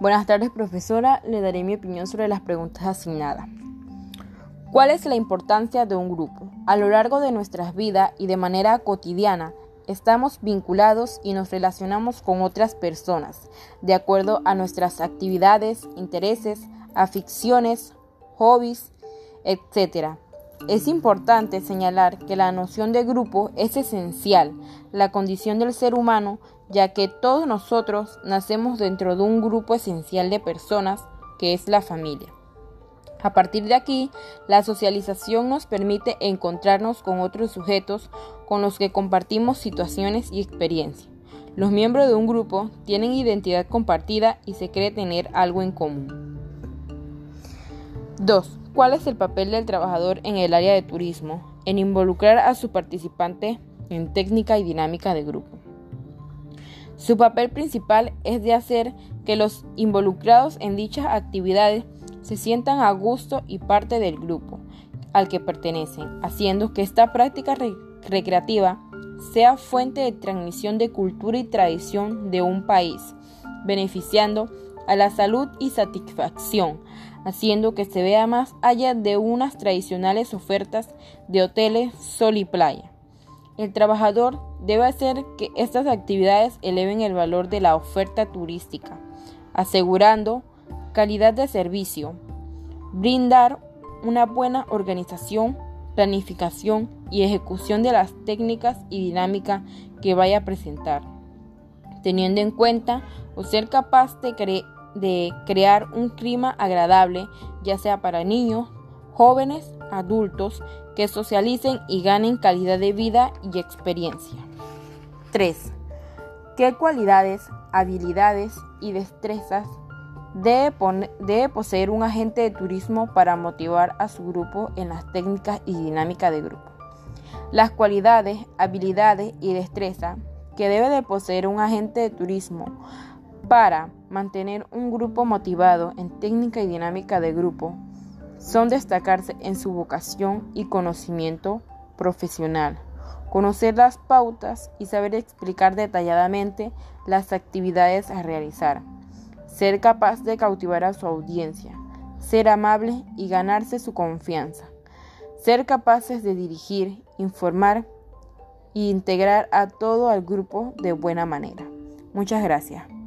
Buenas tardes, profesora. Le daré mi opinión sobre las preguntas asignadas. ¿Cuál es la importancia de un grupo? A lo largo de nuestras vidas y de manera cotidiana, estamos vinculados y nos relacionamos con otras personas, de acuerdo a nuestras actividades, intereses, aficiones, hobbies, etc. Es importante señalar que la noción de grupo es esencial, la condición del ser humano, ya que todos nosotros nacemos dentro de un grupo esencial de personas, que es la familia. A partir de aquí, la socialización nos permite encontrarnos con otros sujetos con los que compartimos situaciones y experiencias. Los miembros de un grupo tienen identidad compartida y se cree tener algo en común. 2. ¿Cuál es el papel del trabajador en el área de turismo? En involucrar a su participante en técnica y dinámica de grupo. Su papel principal es de hacer que los involucrados en dichas actividades se sientan a gusto y parte del grupo al que pertenecen, haciendo que esta práctica recreativa sea fuente de transmisión de cultura y tradición de un país, beneficiando a la salud y satisfacción, haciendo que se vea más allá de unas tradicionales ofertas de hoteles, sol y playa. El trabajador debe hacer que estas actividades eleven el valor de la oferta turística, asegurando calidad de servicio, brindar una buena organización, planificación y ejecución de las técnicas y dinámica que vaya a presentar, teniendo en cuenta o ser capaz de de crear un clima agradable, ya sea para niños, jóvenes, adultos, que socialicen y ganen calidad de vida y experiencia. 3. ¿Qué cualidades, habilidades y destrezas debe, poseer un agente de turismo para motivar a su grupo en las técnicas y dinámica de grupo? Las cualidades, habilidades y destrezas que debe de poseer un agente de turismo para mantener un grupo motivado en técnica y dinámica de grupo son destacarse en su vocación y conocimiento profesional, conocer las pautas y saber explicar detalladamente las actividades a realizar, ser capaz de cautivar a su audiencia, ser amable y ganarse su confianza, ser capaces de dirigir, informar e integrar a todo el grupo de buena manera. Muchas gracias.